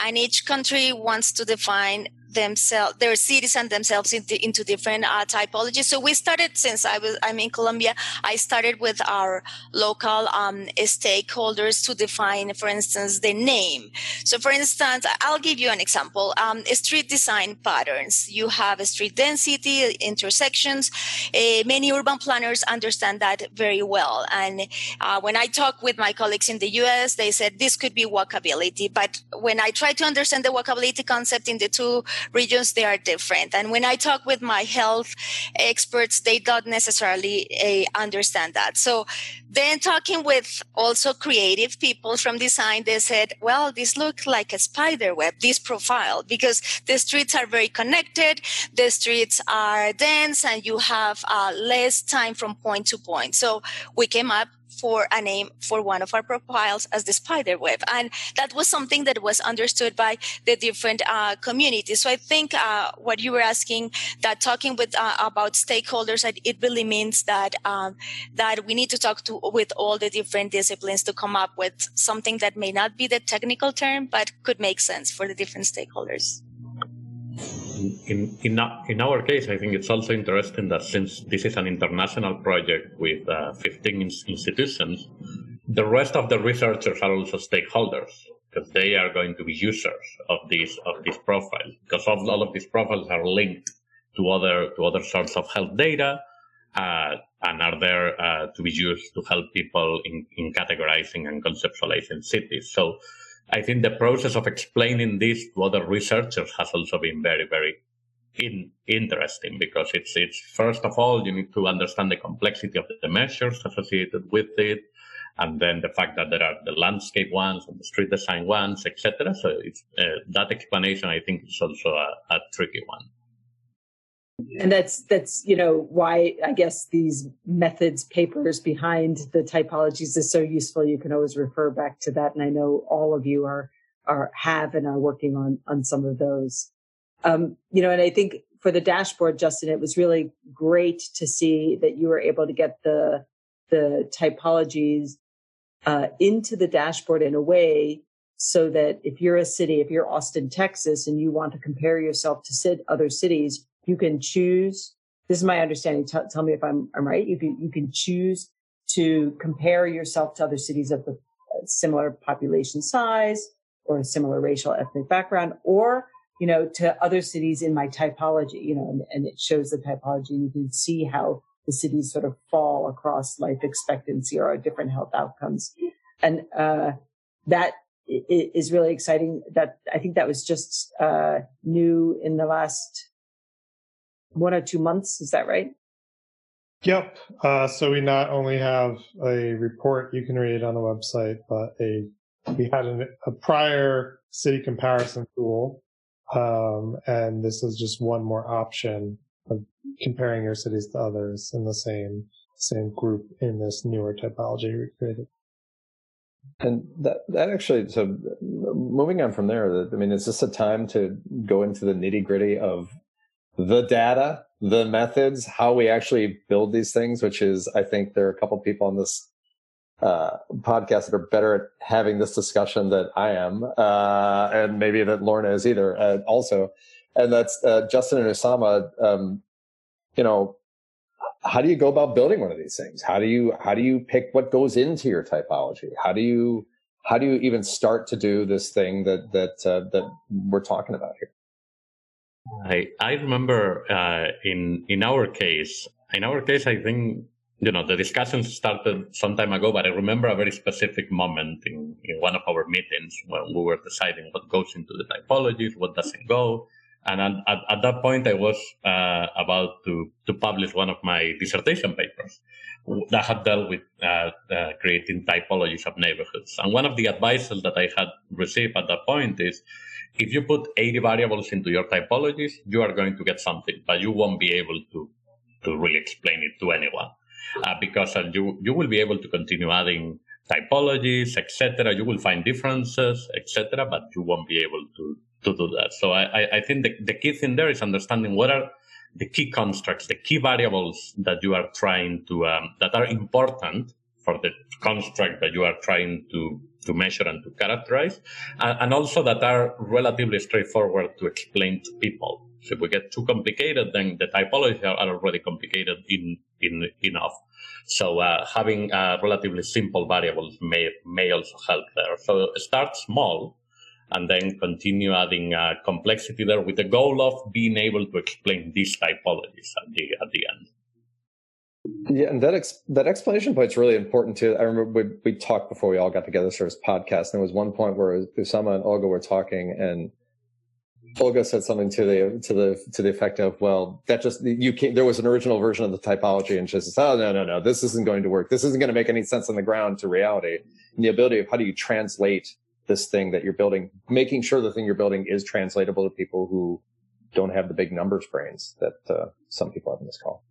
and each country wants to define themselves their cities and themselves into, into different uh, typologies. So we started since i was i'm in colombia i started with our local um, stakeholders to define for instance the name. So for instance i'll give you an example. Um, street design patterns. You have a street density intersections. Uh, many urban planners understand that very well. And uh, when i talk with my colleagues in the us they said this could be walkability. But when i try to understand the walkability concept in the two regions they are different. And when i talk with my health experts they don't necessarily uh, understand that. So then talking with also creative people from design they said well this looks like a spider web this profile because the streets are very connected the streets are dense and you have uh, less time from point to point. So we came up for a name for one of our profiles as the spider web. And that was something that was understood by the different uh, communities. So I think uh, what you were asking that talking with uh, about stakeholders, it really means that um, that we need to talk to with all the different disciplines to come up with something that may not be the technical term, but could make sense for the different stakeholders in, in, in our case, I think it's also interesting that since this is an international project with uh, 15 institutions, the rest of the researchers are also stakeholders because they are going to be users of these of these profiles because all of these profiles are linked to other to other sorts of health data uh, and are there uh, to be used to help people in, in categorizing and conceptualizing cities. So I think the process of explaining this to other researchers has also been very, very in, interesting because it's it's first of all you need to understand the complexity of the measures associated with it, and then the fact that there are the landscape ones and the street design ones, etc. So uh, that explanation I think is also a, a tricky one and that's that's you know why i guess these methods papers behind the typologies is so useful. You can always refer back to that and i know all of you are are have and are working on on some of those. Um you know and i think for the dashboard justin it was really great to see that you were able to get the the typologies uh, into the dashboard in a way so that if you're a city if you're austin texas and you want to compare yourself to sit other cities you can choose. This is my understanding. Tell me if I'm, I'm right. You can you can choose to compare yourself to other cities of the similar population size or a similar racial ethnic background, or you know to other cities in my typology. You know, and, and it shows the typology. You can see how the cities sort of fall across life expectancy or different health outcomes, and uh, that is really exciting. That I think that was just uh, new in the last one or two months. Is that right? Yep. Uh, so we not only have a report you can read on the website, but a we had an, a prior city comparison tool, um, and this is just one more option of comparing your cities to others in the same same group in this newer typology we created. And that that actually, so moving on from there, I mean, is this a time to go into the nitty gritty of the data, the methods, how we actually build these things, which is, I think there are a couple people on this uh, podcast that are better at having this discussion than I am, uh, and maybe that Lorna is either uh, also. And that's uh, Justin and Usama. Um, you know, how do you go about building one of these things? How do you how do you pick what goes into your typology? How do you how do you even start to do this thing that that uh, that we're talking about here? I I remember uh, in in our case, in our case, I think you know the discussions started some time ago, but I remember a very specific moment in, in one of our meetings when we were deciding what goes into the typologies, what doesn't go. And at, at, at that point, I was uh, about to, to publish one of my dissertation papers that had dealt with uh, uh, creating typologies of neighborhoods. And one of the advices that I had received at that point is if you put 80 variables into your typologies, you are going to get something, but you won't be able to, to really explain it to anyone. Uh, because uh, you, you will be able to continue adding typologies, etc. You will find differences, etc., but you won't be able to, to do that. So I, I think the, the key thing there is understanding what are the key constructs, the key variables that you are trying to, um, that are important for the construct that you are trying to to measure and to characterize, and, and also that are relatively straightforward to explain to people. So if we get too complicated, then the typologies are already complicated in, in enough. So uh, having uh, relatively simple variables may may also help there. So start small, and then continue adding uh, complexity there with the goal of being able to explain these typologies at the at the end. Yeah, and that ex- that explanation point is really important too. I remember we, we talked before we all got together for this podcast, and there was one point where Usama and Olga were talking, and Olga said something to the to the to the effect of, "Well, that just you can't." There was an original version of the typology, and she says, "Oh no, no, no, this isn't going to work. This isn't going to make any sense on the ground to reality." And the ability of how do you translate this thing that you're building, making sure the thing you're building is translatable to people who don't have the big numbers brains that uh, some people have in this call.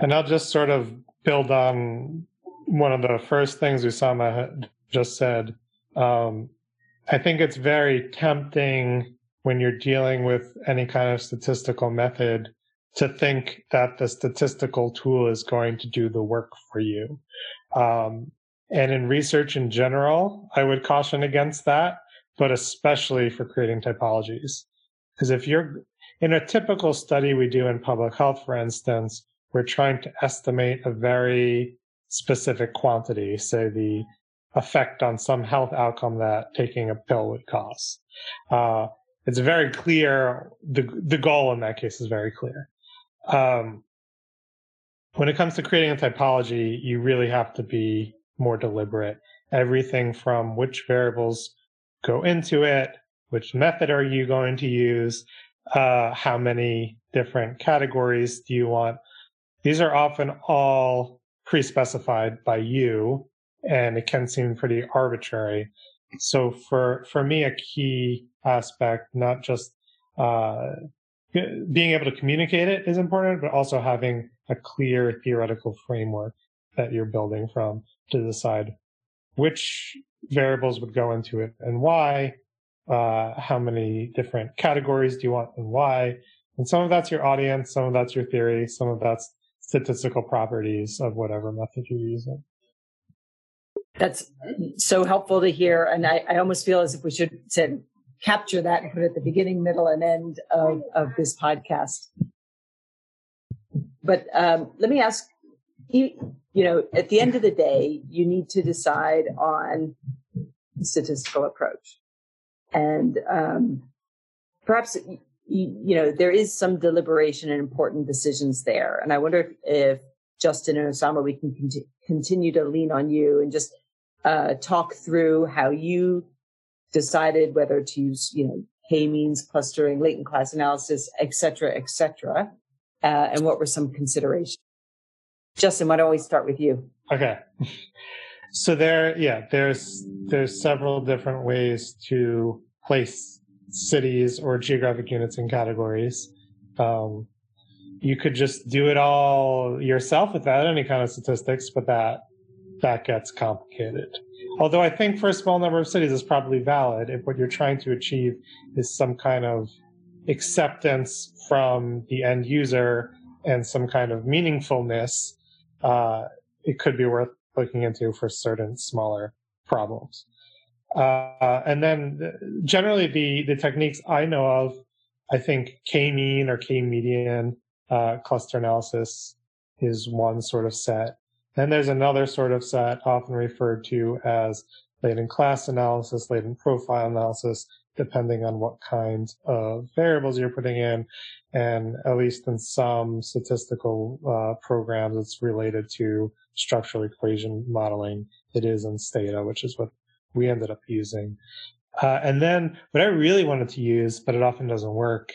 And I'll just sort of build on one of the first things Usama just said. Um, I think it's very tempting when you're dealing with any kind of statistical method to think that the statistical tool is going to do the work for you. Um, and in research in general, I would caution against that, but especially for creating typologies. Because if you're in a typical study we do in public health, for instance, we're trying to estimate a very specific quantity, say the effect on some health outcome that taking a pill would cause. Uh, it's very clear. The, the goal in that case is very clear. Um, when it comes to creating a typology, you really have to be more deliberate. Everything from which variables go into it, which method are you going to use, uh, how many different categories do you want. These are often all pre-specified by you, and it can seem pretty arbitrary. So for for me, a key aspect, not just uh, being able to communicate it is important, but also having a clear theoretical framework that you're building from to decide which variables would go into it and why, uh, how many different categories do you want and why. And some of that's your audience, some of that's your theory, some of that's statistical properties of whatever method you're using. That's so helpful to hear. And I, I almost feel as if we should say, capture that and put it at the beginning, middle, and end of, of this podcast. But um, let me ask you, you know, at the end of the day, you need to decide on statistical approach. And um, perhaps, you, you, know, there is some deliberation and important decisions there. And I wonder if, if Justin and Usama, we can conti- continue to lean on you and just uh, talk through how you decided whether to use, you know, k-means clustering, latent class analysis, et cetera, et cetera, uh, and what were some considerations. Justin, why don't we start with you? Okay. So there, yeah, there's there's several different ways to place cities or geographic units in categories. Um, you could just do it all yourself without any kind of statistics, but that that gets complicated. Although I think for a small number of cities is probably valid if what you're trying to achieve is some kind of acceptance from the end user and some kind of meaningfulness, uh, it could be worth looking into for certain smaller problems. Uh, and then generally the, the techniques I know of, I think k-mean or k-median uh, cluster analysis is one sort of set. Then there's another sort of set often referred to as latent class analysis, latent profile analysis, depending on what kinds of variables you're putting in. And at least in some statistical uh, programs, it's related to structural equation modeling. It is in Stata, which is what we ended up using. Uh, and then what I really wanted to use, but it often doesn't work,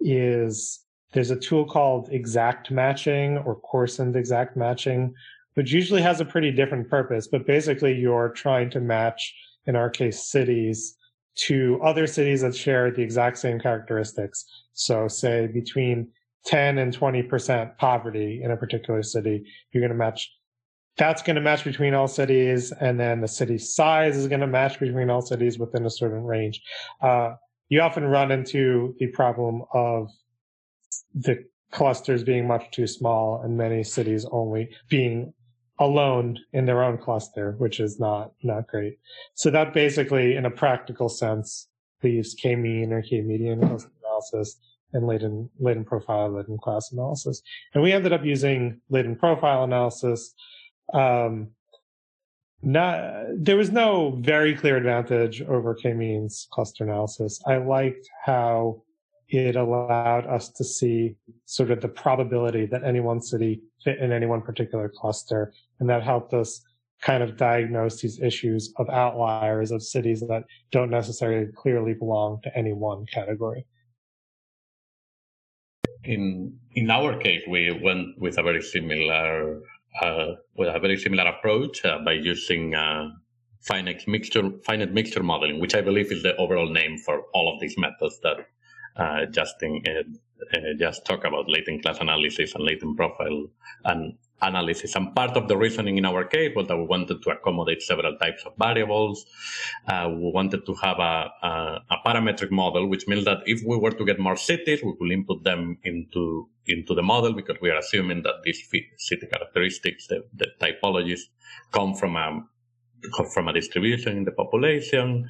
is there's a tool called exact matching or coarsened exact matching, which usually has a pretty different purpose. But basically, you're trying to match, in our case, cities to other cities that share the exact same characteristics. So, say between 10 and 20% poverty in a particular city, you're going to match. That's going to match between all cities, and then the city size is going to match between all cities within a certain range. Uh, you often run into the problem of the clusters being much too small and many cities only being alone in their own cluster, which is not, not great. So that basically, in a practical sense, leaves k-mean or k-median analysis and latent, latent profile, latent class analysis. And we ended up using latent profile analysis. Um, not, there was no very clear advantage over k-means cluster analysis. I liked how it allowed us to see sort of the probability that any one city fit in any one particular cluster. And that helped us kind of diagnose these issues of outliers of cities that don't necessarily clearly belong to any one category. In in our case, we went with a very similar uh, with a very similar approach uh, by using uh, finite mixture finite mixture modeling, which I believe is the overall name for all of these methods that uh, Justin uh, just talk about latent class analysis and latent profile and analysis. And part of the reasoning in our case was that we wanted to accommodate several types of variables. Uh, we wanted to have a, a, a, parametric model, which means that if we were to get more cities, we could input them into into the model because we are assuming that these city characteristics, the, the typologies, come from a from a distribution in the population.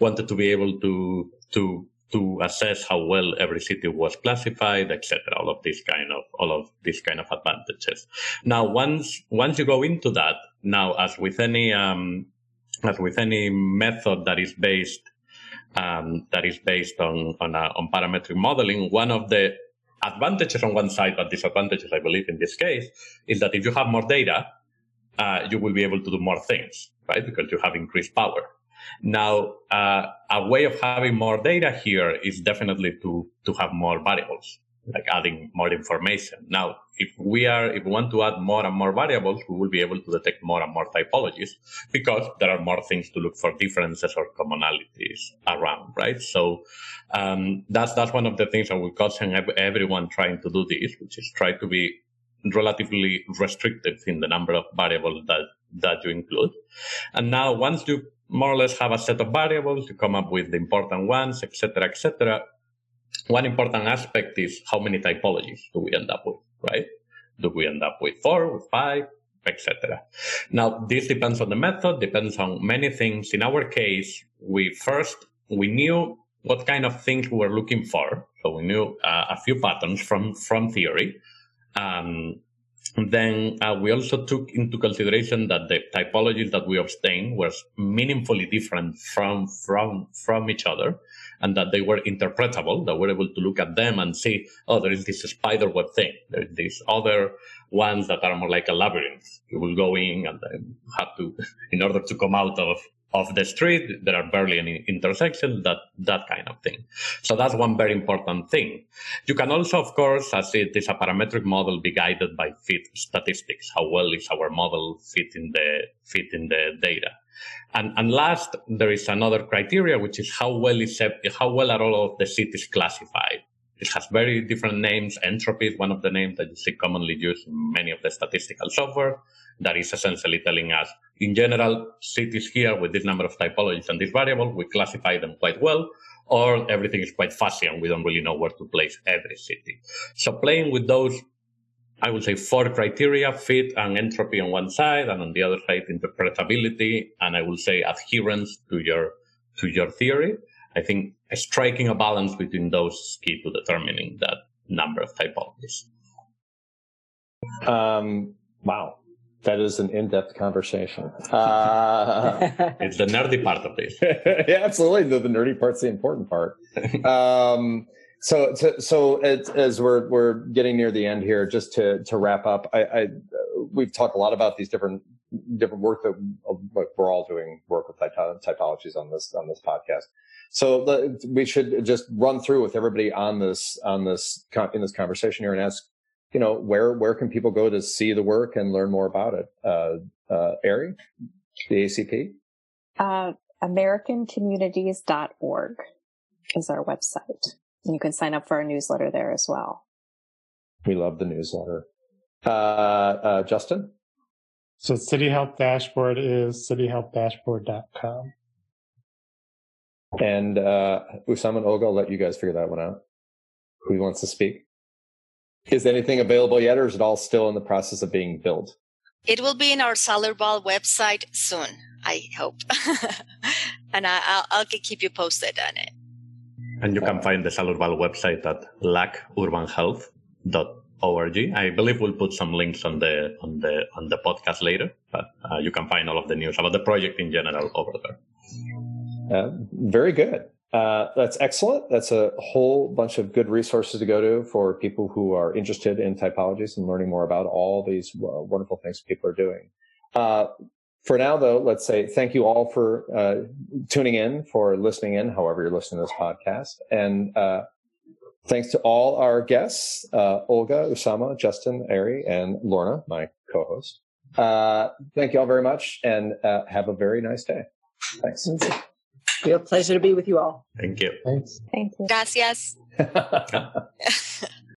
Wanted to be able to to to assess how well every city was classified, etc. All of these kind of all of these kind of advantages. Now, once once you go into that, now as with any um, as with any method that is based um, that is based on on, a, on parametric modeling, one of the advantages on one side, but disadvantages, I believe, in this case, is that if you have more data, uh, you will be able to do more things, right? Because you have increased power. Now, uh, a way of having more data here is definitely to, to have more variables, like adding more information. Now, if we are, if we want to add more and more variables, we will be able to detect more and more typologies because there are more things to look for differences or commonalities around, right? So, um, that's, that's one of the things that we caution everyone trying to do this, which is try to be relatively restrictive in the number of variables that, that you include. And now once you more or less have a set of variables, you come up with the important ones, etc., etc. One important aspect is how many typologies do we end up with, right? Do we end up with four, with five, etc. Now, this depends on the method, depends on many things. In our case, we first, we knew what kind of things we were looking for. So we knew uh, a few patterns from, from theory. Um, then uh, we also took into consideration that the typologies that we obtained were meaningfully different from from from each other, and that they were interpretable. That we're able to look at them and see, oh, there is this spider web thing. There is these other ones that are more like a labyrinth. You will go in and have to, (laughs) in order to come out of of the street. There are barely any intersections, that, that kind of thing. So that's one very important thing. You can also, of course, as it is a parametric model, be guided by fit statistics. How well is our model fit in the, fit in the data? And, and last, there is another criteria, which is how well is, how well are all of the cities classified? It has very different names. Entropy is one of the names that you see commonly used in many of the statistical software that is essentially telling us, in general, cities here with this number of typologies and this variable, we classify them quite well, or everything is quite fuzzy and we don't really know where to place every city. So playing with those, I would say four criteria, fit and entropy on one side, and on the other side, interpretability, and I will say adherence to your, to your theory. I think striking a balance between those is key to determining that number of typologies. Um, wow. That is an in-depth conversation. Uh, (laughs) it's the nerdy part of this. (laughs) yeah, absolutely. The, the, nerdy part's the important part. Um, so, to, so it, as we're we're getting near the end here, just to to wrap up, I, I we've talked a lot about these different different work that we're all doing work with typologies on this on this podcast. So the, we should just run through with everybody on this on this in this conversation here and ask you know, where where can people go to see the work and learn more about it? Uh, uh, Ari, the ACP? Uh, AmericanCommunities.org is our website. And you can sign up for our newsletter there as well. We love the newsletter. Uh, uh, Justin? So City Health Dashboard is cityhealthdashboard.com. And uh, Usama and Olga, I'll let you guys figure that one out. Who wants to speak? Is anything available yet, or is it all still in the process of being built? It will be in our SALURBAL website soon, I hope. (laughs) and I, will keep you posted on it. And you can find the SALURBAL website at lacurbanhealth.org. I believe we'll put some links on the on the on the podcast later, but uh, you can find all of the news about the project in general over there. Uh, very good. Uh, that's excellent. That's a whole bunch of good resources to go to for people who are interested in typologies and learning more about all these uh, wonderful things people are doing. Uh, for now, though, let's say thank you all for uh, tuning in, for listening in, however you're listening to this podcast. And uh, thanks to all our guests, Olga, Usama, Justin, Ari, and Lorna, my co-host. thank you all very much and have a very nice day. Thanks. Real pleasure to be with you all. Thank you. Thanks. Thank you. Gracias. (laughs)